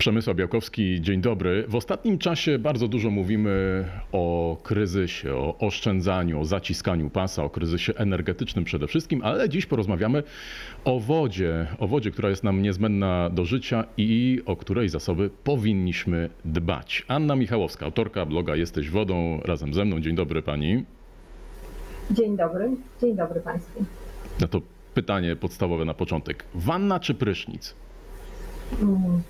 Przemysław Białkowski, dzień dobry. W ostatnim czasie bardzo dużo mówimy o kryzysie, o oszczędzaniu, o zaciskaniu pasa, o kryzysie energetycznym przede wszystkim, ale dziś porozmawiamy o wodzie, o wodzie, która jest nam niezbędna do życia i o której zasoby powinniśmy dbać. Anna Michałowska, autorka bloga Jesteś wodą, razem ze mną. Dzień dobry pani. Dzień dobry, dzień dobry Państwu. No to pytanie podstawowe na początek. Wanna czy prysznic? Mm.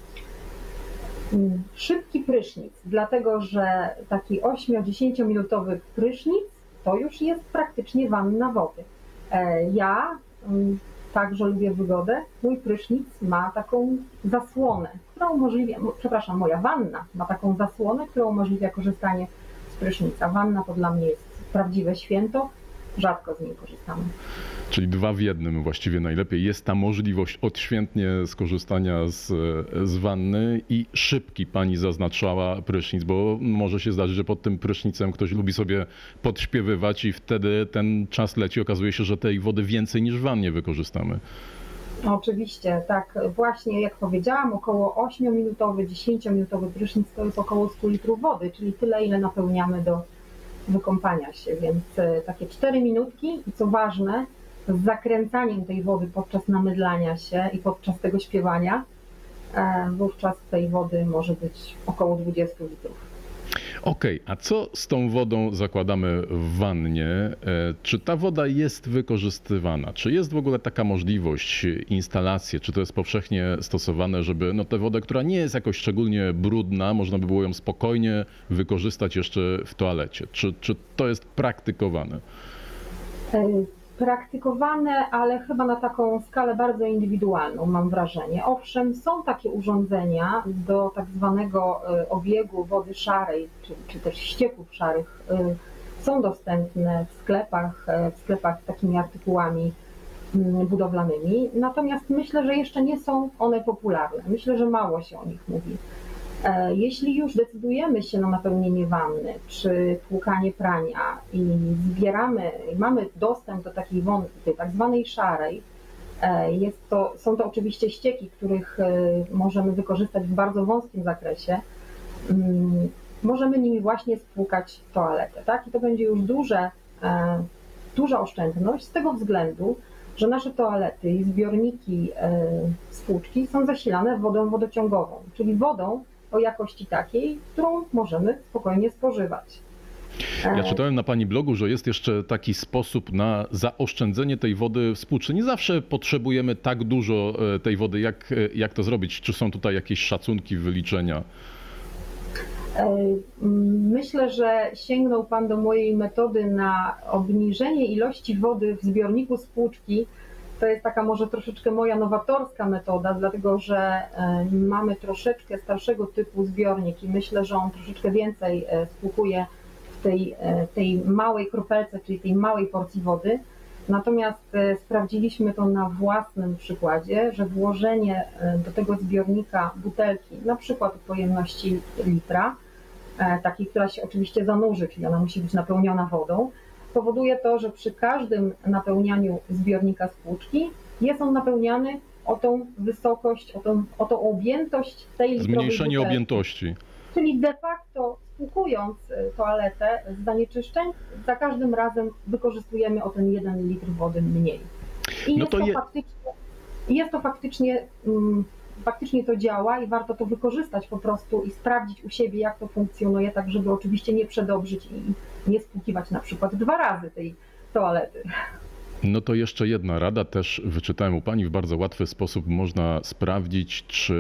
Szybki prysznic, dlatego że taki 8-10 minutowy prysznic to już jest praktycznie wanna wody. E, Ja mm, także lubię wygodę. Mój prysznic ma taką zasłonę, która umożliwia, mo- przepraszam, moja wanna ma taką zasłonę, która umożliwia korzystanie z prysznica. Wanna to dla mnie jest prawdziwe święto, rzadko z niej korzystamy. Czyli dwa w jednym właściwie najlepiej. Jest ta możliwość odświętnie skorzystania z, z wanny i szybki pani zaznaczała prysznic, bo może się zdarzyć, że pod tym prysznicem ktoś lubi sobie podśpiewywać i wtedy ten czas leci. Okazuje się, że tej wody więcej niż w wannie wykorzystamy. Oczywiście, tak. Właśnie jak powiedziałam, około 8-minutowy, 10-minutowy prysznic to jest około 100 litrów wody, czyli tyle, ile napełniamy do wykąpania się. Więc e, takie 4 minutki i co ważne, z zakręcaniem tej wody podczas namydlania się i podczas tego śpiewania, e, wówczas tej wody może być około 20 litrów. Okej, a co z tą wodą zakładamy w wannie? E, Czy ta woda jest wykorzystywana? Czy jest w ogóle taka możliwość, instalacje, czy to jest powszechnie stosowane, żeby no, tę wodę, która nie jest jakoś szczególnie brudna, można by było ją spokojnie wykorzystać jeszcze w toalecie? Czy, czy to jest praktykowane? Praktykowane, ale chyba na taką skalę bardzo indywidualną, mam wrażenie. Owszem, są takie urządzenia do tak zwanego e, obiegu wody szarej, czy, czy też ścieków szarych. e, Są dostępne w sklepach, e, w sklepach z takimi artykułami mm, budowlanymi. Natomiast myślę, że jeszcze nie są one popularne. Myślę, że mało się o nich mówi. E, Jeśli już decydujemy się na napełnienie wanny czy płukanie prania i zbieramy, mamy dostęp do takiej tej tak zwanej szarej, e, jest to, są to oczywiście ścieki, których e, możemy wykorzystać w bardzo wąskim zakresie. Mm, Możemy nimi właśnie spłukać toaletę, tak? I to będzie już duże, duża oszczędność z tego względu, że nasze toalety i zbiorniki spłuczki są zasilane wodą wodociągową, czyli wodą o jakości takiej, którą możemy spokojnie spożywać. Ja czytałem na pani blogu, że jest jeszcze taki sposób na zaoszczędzenie tej wody w spłuczy. Nie zawsze potrzebujemy tak dużo e, tej wody. Jak, e, jak to zrobić? Czy są tutaj jakieś szacunki, wyliczenia? E, Myślę, że sięgnął Pan do mojej metody na obniżenie ilości wody w zbiorniku spłuczki. To jest taka może troszeczkę moja nowatorska metoda, dlatego że e, mamy troszeczkę starszego typu zbiornik i myślę, że on troszeczkę więcej e, spłukuje w tej, e, tej małej kropelce, czyli tej małej porcji wody. Natomiast e, sprawdziliśmy to na własnym przykładzie, że włożenie e, do tego zbiornika butelki, na przykład pojemności litra, e, takiej, która się oczywiście zanurzy, czyli ona musi być napełniona wodą, powoduje to, że przy każdym napełnianiu zbiornika spłuczki jest on napełniany o tą wysokość, o tą, o tą objętość tej Zmniejszenie butelki. objętości. Czyli de facto spłukując y, toaletę z zanieczyszczeń, za każdym razem wykorzystujemy o ten 1 litr wody mniej. I No jest, to to je- faktycznie, jest to faktycznie, mm, faktycznie to działa i warto to wykorzystać po prostu i sprawdzić u siebie, jak to funkcjonuje, tak żeby oczywiście nie przedobrzyć i nie spłukiwać na przykład dwa razy tej toalety. No to jeszcze jedna rada, też wyczytałem u Pani, w bardzo łatwy sposób można sprawdzić, czy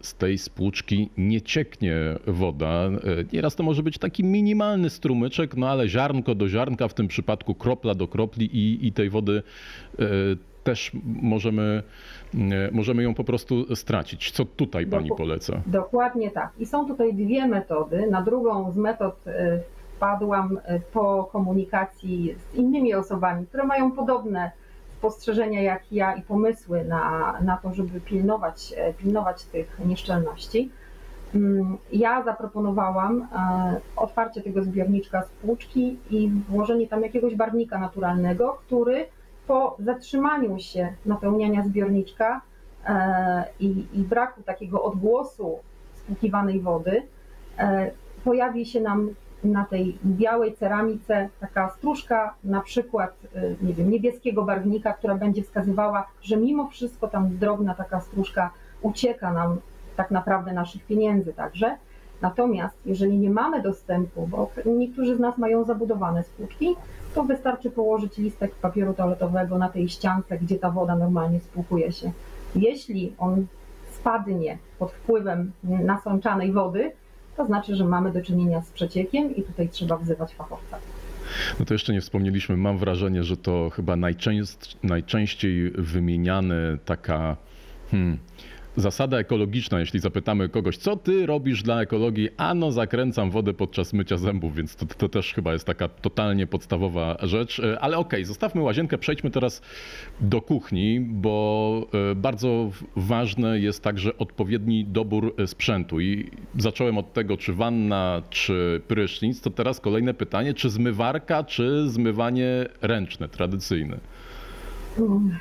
z tej spłuczki nie cieknie woda. E, Nieraz to może być taki minimalny strumyczek, no ale ziarnko do ziarnka, w tym przypadku kropla do kropli i, i tej wody e, też możemy, e, możemy ją po prostu stracić. Co tutaj Pani poleca? Dokładnie tak. I są tutaj dwie metody. Na drugą z metod wpadłam y, po komunikacji z innymi osobami, które mają podobne spostrzeżenia jak ja i pomysły na, na to, żeby pilnować, e, pilnować tych nieszczelności. Mm, Ja zaproponowałam e, otwarcie tego zbiorniczka z płuczki i włożenie tam jakiegoś barwnika naturalnego, który po zatrzymaniu się napełniania zbiorniczka e, i, i braku takiego odgłosu spłukiwanej wody e, pojawi się nam na tej białej ceramice taka stróżka, na przykład e, nie wiem, niebieskiego barwnika, która będzie wskazywała, że mimo wszystko tam drobna taka stróżka ucieka nam tak naprawdę naszych pieniędzy także. Natomiast jeżeli nie mamy dostępu, bo niektórzy z nas mają zabudowane spłuczki, to wystarczy położyć listek papieru toaletowego na tej ściance, gdzie ta woda normalnie spłukuje się. Jeśli on spadnie pod wpływem nasączanej wody, to znaczy, że mamy do czynienia z przeciekiem i tutaj trzeba wzywać fachowca. No to jeszcze nie wspomnieliśmy, mam wrażenie, że to chyba najczęst, najczęściej wymieniany taka hmm, zasada ekologiczna, jeśli zapytamy kogoś, co ty robisz dla ekologii, ano zakręcam wodę podczas mycia zębów, więc to, to też chyba jest taka totalnie podstawowa rzecz. E, ale okej, okay, zostawmy łazienkę, przejdźmy teraz do kuchni, bo e, bardzo ważne jest także odpowiedni dobór e, sprzętu. I zacząłem od tego, czy wanna, czy prysznic, to teraz kolejne pytanie, czy zmywarka, czy zmywanie ręczne, tradycyjne? Mm.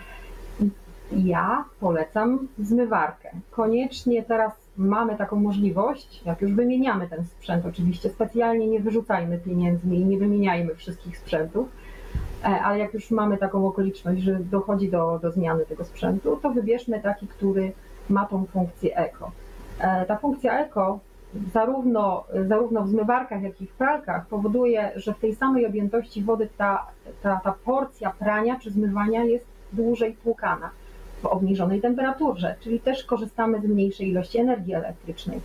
Ja polecam zmywarkę. Koniecznie teraz mamy taką możliwość, jak już wymieniamy ten sprzęt, oczywiście specjalnie nie wyrzucajmy pieniędzmi i nie wymieniajmy wszystkich sprzętów, e, ale jak już mamy taką okoliczność, że dochodzi do, do zmiany tego sprzętu, to wybierzmy taki, który ma tą funkcję eko. E, ta funkcja eko zarówno, zarówno w zmywarkach, jak i w pralkach powoduje, że w tej samej objętości wody ta, ta, ta porcja prania czy zmywania jest dłużej tłukana obniżonej temperaturze, czyli też korzystamy z mniejszej ilości energii elektrycznej.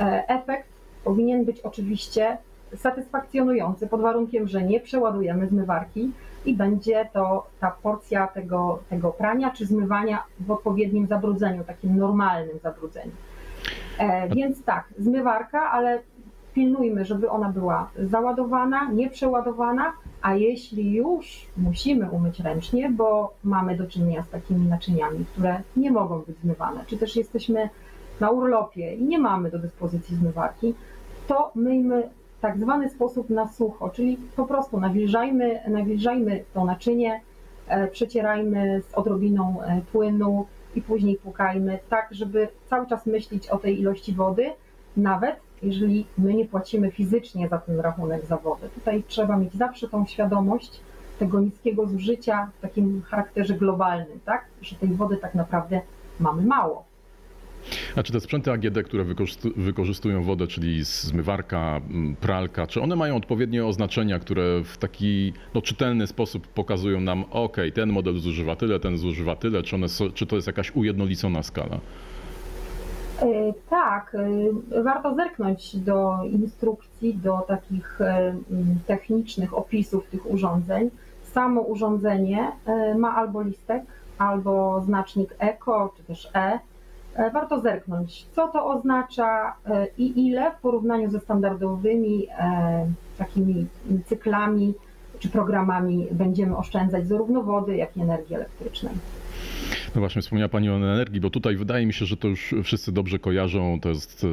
E, efekt powinien być oczywiście satysfakcjonujący pod warunkiem, że nie przeładujemy zmywarki i będzie to ta porcja tego, tego prania czy zmywania w odpowiednim zabrudzeniu, takim normalnym zabrudzeniu. E, więc tak, zmywarka, ale pilnujmy, żeby ona była załadowana, nie przeładowana, a jeśli już musimy umyć ręcznie, bo mamy do czynienia z takimi naczyniami, które nie mogą być zmywane, czy też jesteśmy na urlopie i nie mamy do dyspozycji zmywarki, to myjmy w tak zwany sposób na sucho, czyli po prostu nawilżajmy, nawilżajmy to naczynie, e, przecierajmy z odrobiną e, płynu i później płukajmy, tak żeby cały czas myśleć o tej ilości wody, nawet jeżeli my nie płacimy fizycznie za ten rachunek za wodę. Tutaj trzeba mieć zawsze tą świadomość tego niskiego zużycia w takim charakterze globalnym, tak? że tej wody tak naprawdę mamy mało. A czy te sprzęty AGD, które wykorzystują wodę, czyli zmywarka, pralka, czy one mają odpowiednie oznaczenia, które w taki no, czytelny sposób pokazują nam, ok, ten model zużywa tyle, ten zużywa tyle, czy, one, czy to jest jakaś ujednolicona skala? E, tak, e, warto zerknąć do instrukcji, do takich e, technicznych opisów tych urządzeń. Samo urządzenie ma albo listek, albo znacznik ECO, czy też E. Warto zerknąć, co to oznacza i ile w porównaniu ze standardowymi takimi cyklami czy programami będziemy oszczędzać zarówno wody, jak i energii elektrycznej. No właśnie, wspomniała Pani o energii, bo tutaj wydaje mi się, że to już wszyscy dobrze kojarzą. To jest e,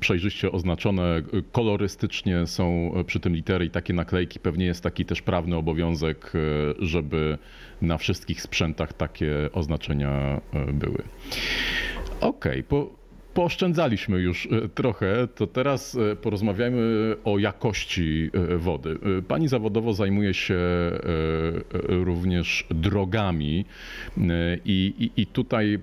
przejrzyście oznaczone, kolorystycznie są przy tym litery i takie naklejki. Pewnie jest taki też prawny obowiązek, e, żeby na wszystkich sprzętach takie oznaczenia e, były. Okej, okay, pooszczędzaliśmy już e, trochę, to teraz e, porozmawiajmy o jakości e, wody. Pani zawodowo zajmuje się również drogami i, i, i tutaj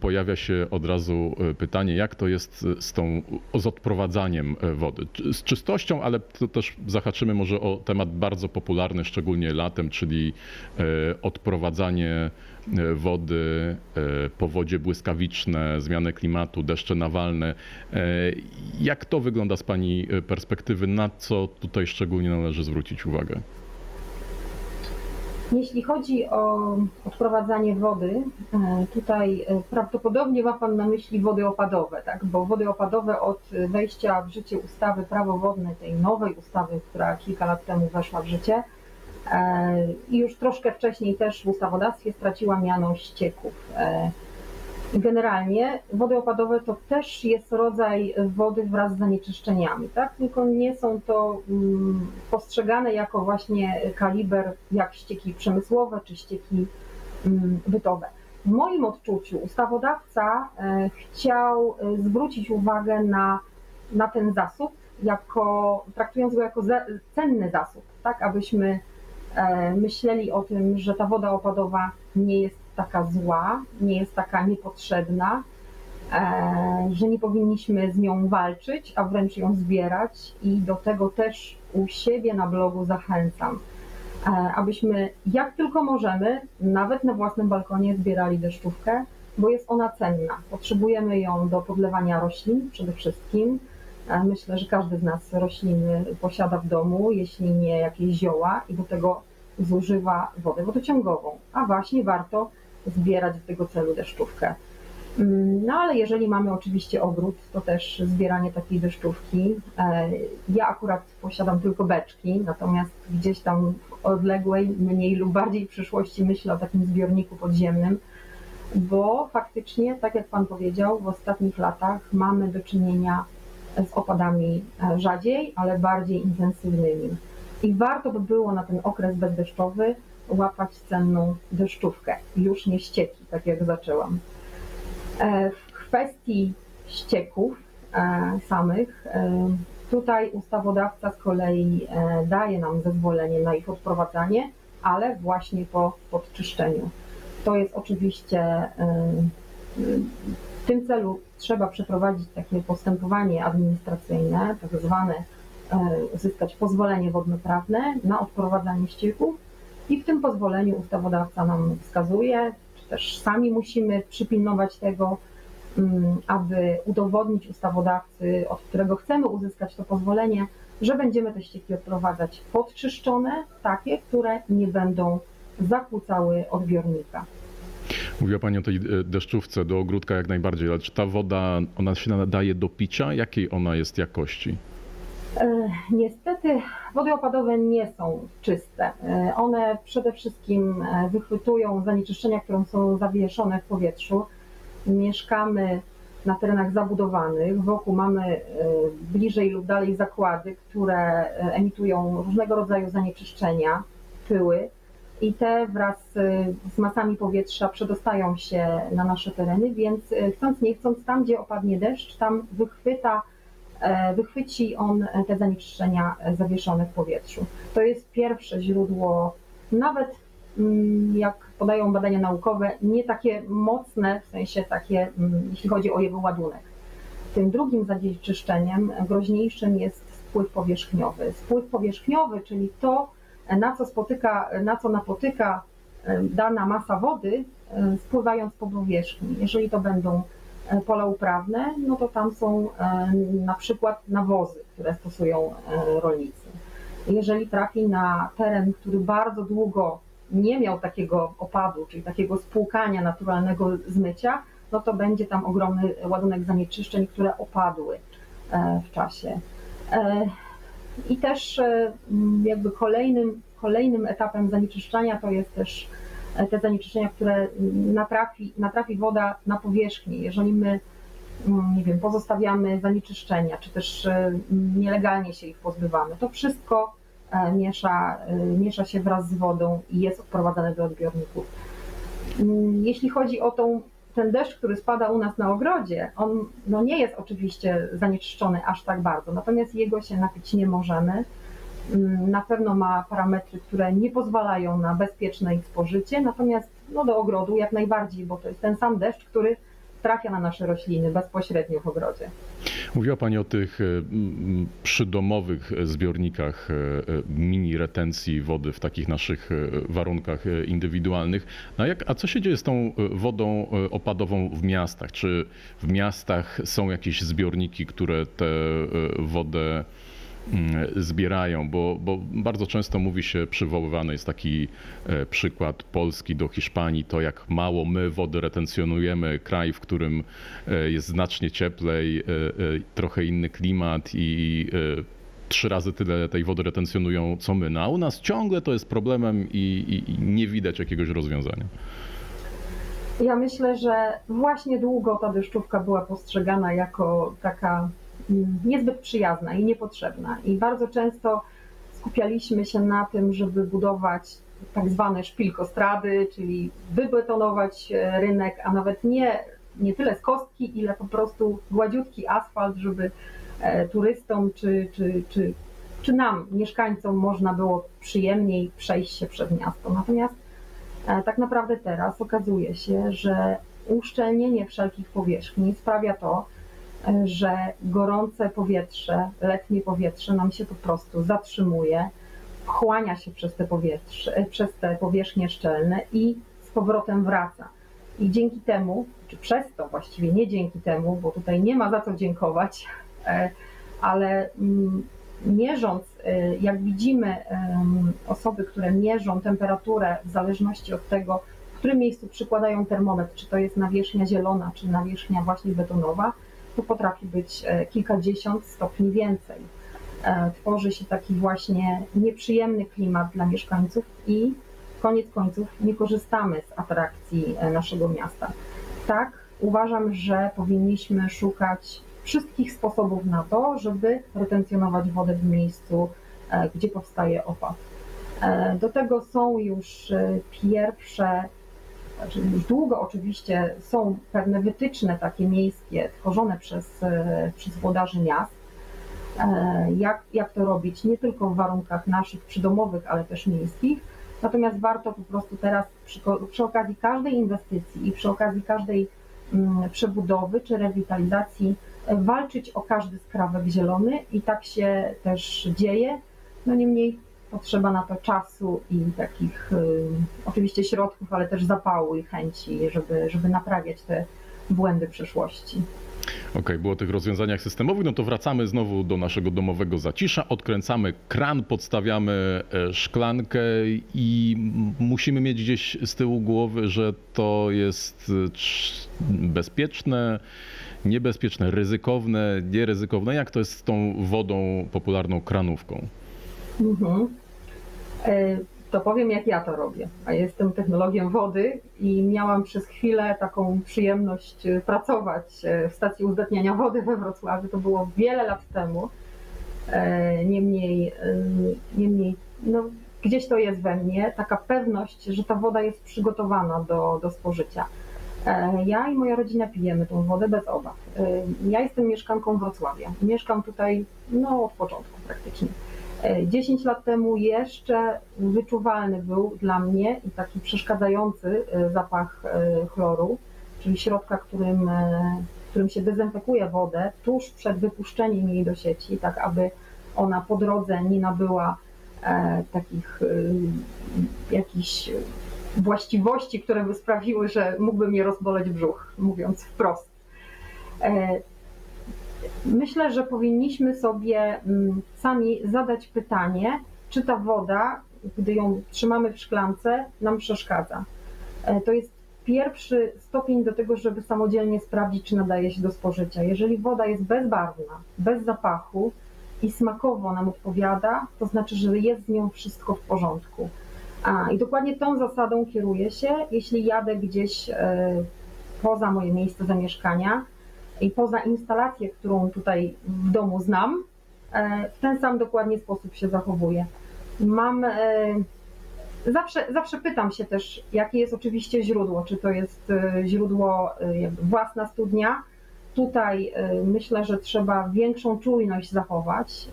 pojawia się od razu pytanie, jak to jest z tą, z odprowadzaniem wody. Z czystością, ale to też zahaczymy może o temat bardzo popularny, szczególnie latem, czyli odprowadzanie E, wody, e, powodzie błyskawiczne, zmiany klimatu, deszcze nawalne. E, jak to wygląda z Pani perspektywy? Na co tutaj szczególnie należy zwrócić uwagę? Jeśli chodzi o odprowadzanie wody, tutaj prawdopodobnie ma Pan na myśli wody opadowe, tak? bo wody opadowe od wejścia w życie ustawy prawo wodne, tej nowej ustawy, która kilka lat temu weszła w życie, i już troszkę wcześniej też w ustawodawstwie straciła miano ścieków. Generalnie wody opadowe to też jest rodzaj wody wraz z zanieczyszczeniami, tak? tylko nie są to mm, postrzegane jako właśnie kaliber jak ścieki przemysłowe czy ścieki mm, bytowe. w moim odczuciu ustawodawca e, chciał e, zwrócić uwagę na, na ten zasób, jako, traktując go jako cenny zasób, tak abyśmy e, myśleli o tym, że ta woda opadowa nie jest taka zła, nie jest taka niepotrzebna, e, że nie powinniśmy z nią walczyć, a wręcz ją zbierać i do tego też u siebie na blogu zachęcam, e, abyśmy jak tylko możemy, nawet na własnym balkonie zbierali deszczówkę, bo jest ona cenna. Potrzebujemy ją do podlewania roślin przede wszystkim. E, Myślę, że każdy z nas rośliny posiada w domu, jeśli nie jakieś zioła i do tego zużywa wodę wodociągową, a właśnie warto zbierać w tego celu deszczówkę. Mm, No ale jeżeli mamy oczywiście ogród, to też zbieranie takiej deszczówki. E, Ja akurat posiadam tylko beczki, natomiast gdzieś tam w odległej, mniej lub bardziej przyszłości myślę o takim zbiorniku podziemnym, bo faktycznie, tak jak Pan powiedział, w ostatnich latach mamy do czynienia z opadami e, rzadziej, ale bardziej intensywnymi. I warto by było na ten okres bezdeszczowy łapać cenną deszczówkę, już nie ścieki, tak jak zaczęłam. E, W kwestii ścieków e, samych, e, tutaj ustawodawca z kolei daje nam zezwolenie na ich odprowadzanie, ale właśnie po podczyszczeniu. To jest oczywiście w tym celu trzeba przeprowadzić takie postępowanie administracyjne, tak zwane uzyskać pozwolenie wodnoprawne na odprowadzanie ścieków i w tym pozwoleniu ustawodawca nam wskazuje, czy też sami musimy przypilnować tego, mm, aby udowodnić ustawodawcy, od którego chcemy uzyskać to pozwolenie, że będziemy te ścieki odprowadzać podczyszczone, takie, które nie będą zakłócały odbiornika. Mówiła Pani o tej e, deszczówce do ogródka jak najbardziej, ale czy ta woda, ona się nadaje do picia? Jakiej ona jest jakości? E, Niestety wody opadowe nie są czyste. E, One przede wszystkim e, wychwytują zanieczyszczenia, które są zawieszone w powietrzu. Mieszkamy na terenach zabudowanych, wokół mamy bliżej lub dalej zakłady, które emitują różnego rodzaju zanieczyszczenia, pyły i te wraz z masami powietrza przedostają się na nasze tereny, więc chcąc nie chcąc, tam gdzie opadnie deszcz, tam wychwyta wychwyci on te zanieczyszczenia e, zawieszone w powietrzu. To jest pierwsze źródło, nawet mm, jak podają badania naukowe, nie takie mocne, w sensie takie, mm, jeśli chodzi o jego ładunek. Tym drugim zanieczyszczeniem groźniejszym jest spływ powierzchniowy. Spływ powierzchniowy, czyli to, na co spotyka, na co napotyka e, dana masa wody, e, spływając po powierzchni. Jeżeli to będą e, pola uprawne, no to tam są e, na przykład nawozy, które stosują e, rolnicy. Jeżeli trafi na teren, który bardzo długo nie miał takiego opadu, czyli takiego spłukania naturalnego zmycia, no to będzie tam ogromny ładunek zanieczyszczeń, które opadły e, w czasie. E, I też e, jakby kolejnym, kolejnym etapem zanieczyszczania to jest też e, te zanieczyszczenia, które natrafi, natrafi woda na powierzchnię. Jeżeli my mm, nie wiem, pozostawiamy zanieczyszczenia, czy też e, nielegalnie się ich pozbywamy, to wszystko e, miesza, e, miesza się wraz z wodą i jest odprowadzane do odbiorników. Mm, Jeśli chodzi o tą, ten deszcz, który spada u nas na ogrodzie, on no nie jest oczywiście zanieczyszczony aż tak bardzo, natomiast jego się napić nie możemy. Mm, Na pewno ma parametry, które nie pozwalają na bezpieczne ich spożycie, natomiast no, do ogrodu jak najbardziej, bo to jest ten sam deszcz, który trafia na nasze rośliny bezpośrednio w ogrodzie. Mówiła Pani o tych e, przydomowych zbiornikach e, e, mini retencji wody w takich naszych warunkach indywidualnych. No a, jak, a co się dzieje z tą wodą opadową w miastach? Czy w miastach są jakieś zbiorniki, które tę wodę zbierają, bo, bo bardzo często mówi się, przywoływany jest taki e, przykład Polski do Hiszpanii, to jak mało my wody retencjonujemy, kraj, w którym e, jest znacznie cieplej, e, trochę inny klimat i trzy razy tyle tej wody retencjonują co my. No, a u nas ciągle to jest problemem i, i, i nie widać jakiegoś rozwiązania. Ja myślę, że właśnie długo ta deszczówka była postrzegana jako taka mm, niezbyt przyjazna i niepotrzebna. I bardzo często skupialiśmy się na tym, żeby budować tak zwane szpilkostrady, czyli wybetonować e, rynek, a nawet nie, nie tyle z kostki, ile po prostu gładziutki asfalt, żeby e, turystom czy, czy, czy, czy nam, mieszkańcom, można było przyjemniej przejść się przez miasto. Natomiast e, tak naprawdę teraz okazuje się, że uszczelnienie wszelkich powierzchni sprawia to, że gorące powietrze, letnie powietrze nam się po prostu zatrzymuje, wchłania się przez te, powietrze, przez te powierzchnie szczelne i z powrotem wraca. I dzięki temu, czy przez to właściwie, nie dzięki temu, bo tutaj nie ma za co dziękować, e, ale mm, mierząc, e, jak widzimy osoby, które mierzą temperaturę w zależności od tego, w którym miejscu przykładają termometr, czy to jest nawierzchnia zielona, czy nawierzchnia właśnie betonowa, potrafi być e, kilkadziesiąt stopni więcej. E, Tworzy się taki właśnie nieprzyjemny klimat dla mieszkańców i koniec końców nie korzystamy z atrakcji e, naszego miasta. Tak, uważam, że powinniśmy szukać wszystkich sposobów na to, żeby retencjonować wodę w miejscu, gdzie powstaje opad. Do tego są już pierwsze, znaczy już długo oczywiście są pewne wytyczne takie miejskie tworzone przez, e, przez włodarzy miast, e, jak, jak to robić nie tylko w warunkach naszych przydomowych, ale też miejskich. Natomiast warto po prostu teraz przy, przy okazji każdej inwestycji i przy okazji każdej mm, przebudowy czy rewitalizacji e, walczyć o każdy skrawek zielony i tak się też dzieje. No niemniej potrzeba na to czasu i takich y, oczywiście środków, ale też zapału i chęci, żeby, żeby naprawiać te błędy przeszłości. Okej, było o tych rozwiązaniach systemowych, no to wracamy znowu do naszego domowego zacisza, odkręcamy kran, podstawiamy e, szklankę i musimy mieć gdzieś z tyłu głowy, że to jest e, bezpieczne, niebezpieczne, ryzykowne, nieryzykowne. Jak to jest z tą wodą popularną kranówką? Mhm. E, To powiem, jak ja to robię. A jestem technologiem wody i miałam przez chwilę taką przyjemność e, pracować e, w stacji uzdatniania wody we Wrocławiu. To było wiele lat temu. Niemniej, niemniej no, gdzieś to jest we mnie, taka pewność, że ta woda jest przygotowana do, do spożycia. Ja i moja rodzina pijemy tą wodę bez obaw. Ja jestem mieszkanką Wrocławia. Mieszkam tutaj no, od początku praktycznie. E, 10 lat temu jeszcze wyczuwalny był dla mnie i taki przeszkadzający e, zapach e, chloru, czyli środka, którym, e, którym się dezynfekuje wodę tuż przed wypuszczeniem jej do sieci, tak aby ona po drodze nie nabyła e, takich e, jakichś właściwości, które by sprawiły, że mógłby mnie rozboleć brzuch, mówiąc wprost. Myślę, że powinniśmy sobie mm, sami zadać pytanie, czy ta woda, gdy ją trzymamy w szklance, nam przeszkadza. E, To jest pierwszy stopień do tego, żeby samodzielnie sprawdzić, czy nadaje się do spożycia. Jeżeli woda jest bezbarwna, bez zapachu i smakowo nam odpowiada, to znaczy, że jest z nią wszystko w porządku. A, I dokładnie tą zasadą kieruję się, jeśli jadę gdzieś e, poza moje miejsce zamieszkania i poza instalację, którą tutaj w domu znam, e, w ten sam dokładnie sposób się zachowuję. Mam. e, Zawsze, zawsze pytam się też, jakie jest oczywiście źródło, czy to jest e, źródło własna studnia. Tutaj myślę, że trzeba większą czujność zachować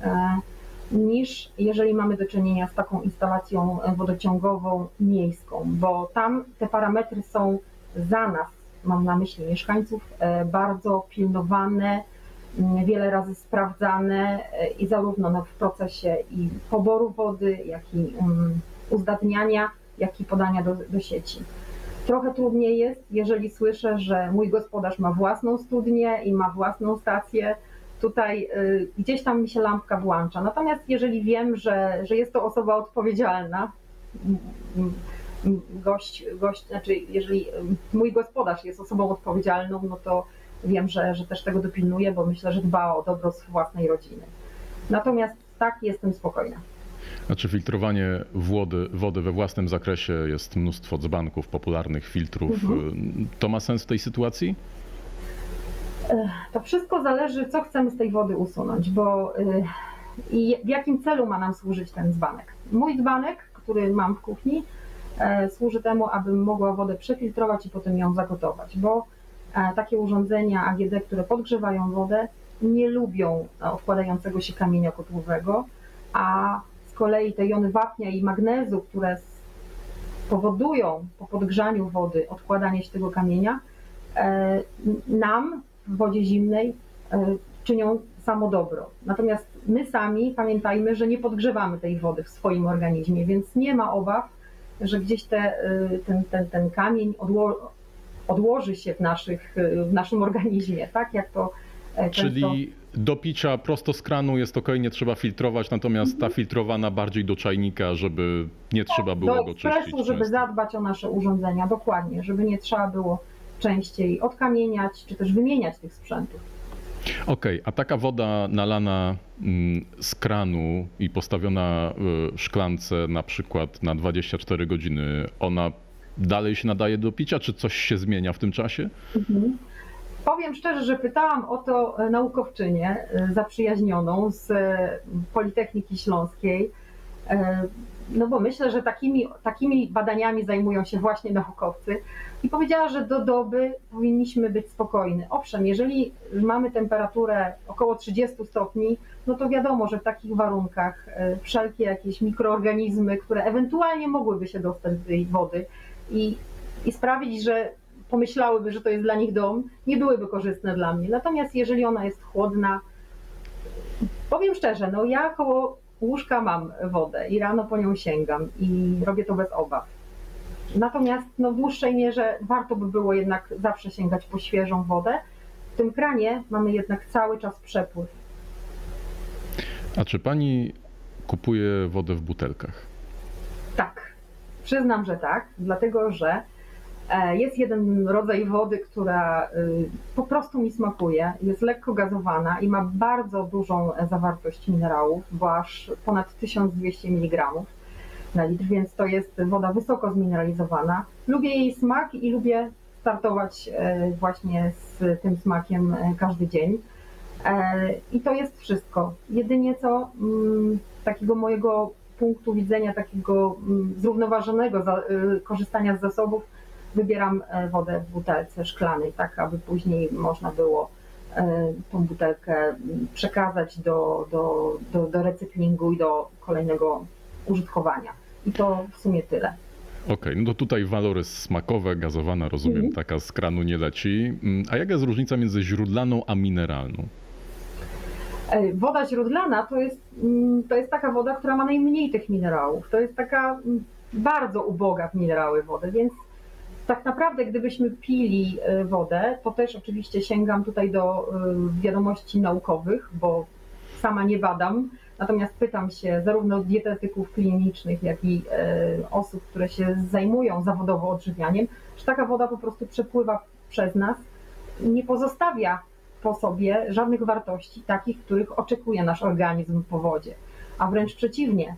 niż jeżeli mamy do czynienia z taką instalacją wodociągową miejską, bo tam te parametry są za nas, mam na myśli mieszkańców, e, bardzo pilnowane, wiele razy sprawdzane e, i zarówno no, w procesie i poboru wody, jak i uzdatniania, jak i podania do, do sieci. Trochę trudniej jest, jeżeli słyszę, że mój gospodarz ma własną studnię i ma własną stację. Tutaj y, gdzieś tam mi się lampka włącza. Natomiast jeżeli wiem, że, że jest to osoba odpowiedzialna, m, m, gość, gość, znaczy jeżeli mój gospodarz jest osobą odpowiedzialną, no to wiem, że, że też tego dopilnuje, bo myślę, że dba o dobro własnej rodziny. Natomiast tak, jestem spokojna. Znaczy filtrowanie wody, wody we własnym zakresie jest mnóstwo dzbanków, popularnych filtrów. Mhm. To ma sens w tej sytuacji? To wszystko zależy, co chcemy z tej wody usunąć, bo y, i w jakim celu ma nam służyć ten dzbanek. Mój dzbanek, który mam w kuchni, służy temu, abym mogła wodę przefiltrować i potem ją zagotować, bo e, takie urządzenia AGD, które podgrzewają wodę, nie lubią e, odkładającego się kamienia kotłowego, a z kolei te jony wapnia i magnezu, które powodują po podgrzaniu wody odkładanie się tego kamienia, e, nam w wodzie zimnej e, czynią samo dobro. Natomiast my sami pamiętajmy, że nie podgrzewamy tej wody w swoim organizmie, więc nie ma obaw, że gdzieś te, e, ten, ten, ten kamień odło, odłoży się w, naszych, e, w naszym organizmie, tak jak to e. Czyli do picia prosto z kranu jest ok, nie trzeba filtrować, natomiast ta filtrowana bardziej do czajnika, żeby nie trzeba było do go czyścić. ekspresu, żeby zadbać o nasze urządzenia, dokładnie, żeby nie trzeba było częściej odkamieniać, czy też wymieniać tych sprzętów. Okej, a taka woda nalana mm, z kranu i postawiona w szklance na przykład na 24 godziny, ona dalej się nadaje do picia, czy coś się zmienia w tym czasie? Powiem szczerze, że pytałam o to e, naukowczynię e, zaprzyjaźnioną z e, Politechniki Śląskiej, no bo myślę, że takimi, takimi badaniami zajmują się właśnie naukowcy i powiedziała, że do doby powinniśmy być spokojni. Owszem, jeżeli mamy temperaturę około 30 stopni, no to wiadomo, że w takich warunkach e, wszelkie jakieś mikroorganizmy, które ewentualnie mogłyby się dostać do tej wody i, i sprawić, że pomyślałyby, że to jest dla nich dom, nie byłyby korzystne dla mnie. Natomiast jeżeli ona jest chłodna, powiem szczerze, no ja koło łóżka mam wodę i rano po nią sięgam i robię to bez obaw. Natomiast no, w dłuższej mierze warto by było jednak zawsze sięgać po świeżą wodę. W tym kranie mamy jednak cały czas przepływ. A czy pani kupuje wodę w butelkach? Tak, przyznam, że tak, dlatego że jest jeden rodzaj wody, która y, po prostu mi smakuje, jest lekko gazowana i ma bardzo dużą e, zawartość minerałów, bo aż ponad 1200 mg na litr, więc to jest woda wysoko zmineralizowana. Lubię jej smak i lubię startować e, właśnie z tym smakiem e, każdy dzień. E, I to jest wszystko. Jedynie co mm, takiego mojego punktu widzenia, takiego mm, zrównoważonego korzystania z zasobów, wybieram e, wodę w butelce szklanej, tak aby później można było e, tą butelkę mm, przekazać do, do, do, do recyklingu i do kolejnego użytkowania. I to w sumie tyle. Okej, no to tutaj walory smakowe, gazowana, rozumiem, Mhm. taka z kranu nie leci. Mm, A jaka jest różnica między źródlaną a mineralną? E, Woda źródlana to jest, mm, to jest taka woda, która ma najmniej tych minerałów. To jest taka mm, bardzo uboga w minerały woda, więc tak naprawdę gdybyśmy pili e, wodę, to też oczywiście sięgam tutaj do e, wiadomości naukowych, bo sama nie badam, natomiast pytam się zarówno dietetyków klinicznych, jak i e, osób, które się zajmują zawodowo odżywianiem, że taka woda po prostu przepływa przez nas nie pozostawia po sobie żadnych wartości, takich, których oczekuje nasz organizm po wodzie. A wręcz przeciwnie,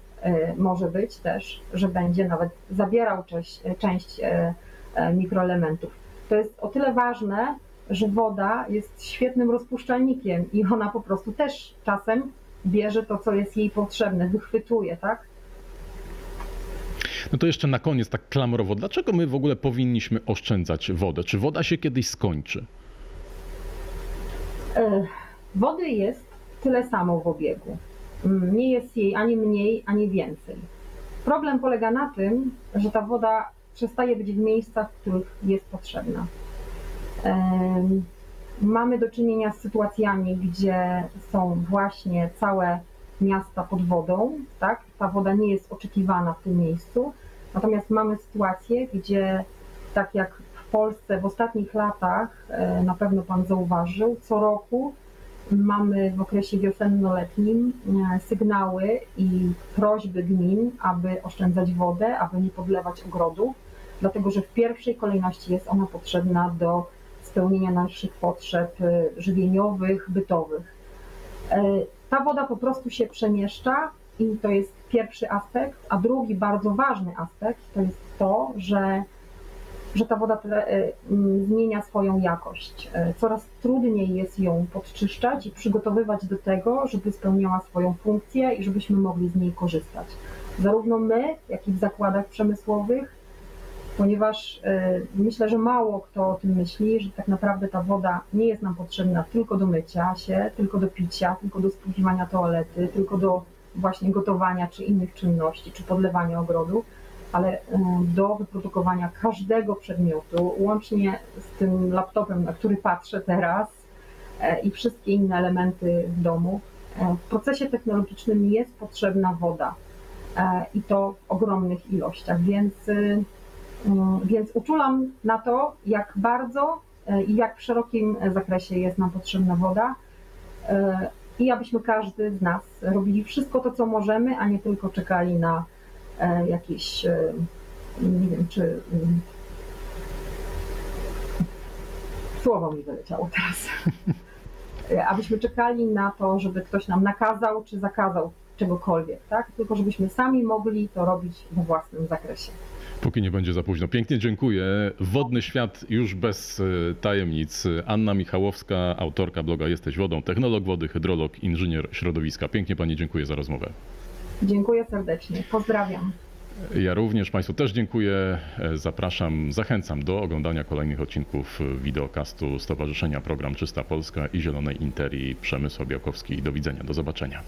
może być też, że będzie nawet zabierał część, część mikroelementów. To jest o tyle ważne, że woda jest świetnym rozpuszczalnikiem i ona po prostu też czasem bierze to, co jest jej potrzebne, wychwytuje, tak? No to jeszcze na koniec tak klamrowo, dlaczego my w ogóle powinniśmy oszczędzać wodę? Czy woda się kiedyś skończy? E, Wody jest tyle samo w obiegu. Mm, Nie jest jej ani mniej, ani więcej. Problem polega na tym, że ta woda przestaje być w miejscach, w których jest potrzebna. Mamy do czynienia z sytuacjami, gdzie są właśnie całe miasta pod wodą, tak? Ta woda nie jest oczekiwana w tym miejscu. Natomiast mamy sytuacje, gdzie tak jak w Polsce w ostatnich latach, e, na pewno Pan zauważył, co roku mamy w okresie wiosenno-letnim e, sygnały i prośby gmin, aby oszczędzać wodę, aby nie podlewać ogrodów, dlatego że w pierwszej kolejności jest ona potrzebna do spełnienia naszych potrzeb e, żywieniowych, bytowych. E, Ta woda po prostu się przemieszcza i to jest pierwszy aspekt, a drugi bardzo ważny aspekt to jest to, że że ta woda te, e, m, zmienia swoją jakość. Coraz trudniej jest ją podczyszczać i przygotowywać do tego, żeby spełniała swoją funkcję i żebyśmy mogli z niej korzystać. Zarówno my, jak i w zakładach przemysłowych, ponieważ e, myślę, że mało kto o tym myśli, że tak naprawdę ta woda nie jest nam potrzebna tylko do mycia się, tylko do picia, tylko do spłukiwania toalety, tylko do właśnie gotowania czy innych czynności, czy podlewania ogrodu, ale e, do wyprodukowania każdego przedmiotu, łącznie z tym laptopem, na który patrzę teraz e, i wszystkie inne elementy w domu. W procesie technologicznym jest potrzebna woda i to w ogromnych ilościach, więc, więc uczulam na to, jak bardzo e, i jak w szerokim zakresie jest nam potrzebna woda. E, I abyśmy każdy z nas robili wszystko to, co możemy, a nie tylko czekali na e, jakieś, nie wiem, czy mm, słowo mi wyleciało teraz. Abyśmy czekali na to, żeby ktoś nam nakazał czy zakazał czegokolwiek, tak? Tylko żebyśmy sami mogli to robić we własnym zakresie. Póki nie będzie za późno. Pięknie dziękuję. Wodny świat już bez e, tajemnic. Anna Michałowska, autorka bloga Jesteś Wodą, technolog wody, hydrolog, inżynier środowiska. Pięknie Pani dziękuję za rozmowę. Dziękuję serdecznie. Pozdrawiam. Ja również Państwu też dziękuję. E, Zapraszam, zachęcam do oglądania kolejnych odcinków wideokastu Stowarzyszenia Program Czysta Polska i Zielonej Interii Przemysł Białkowski. Do widzenia, do zobaczenia.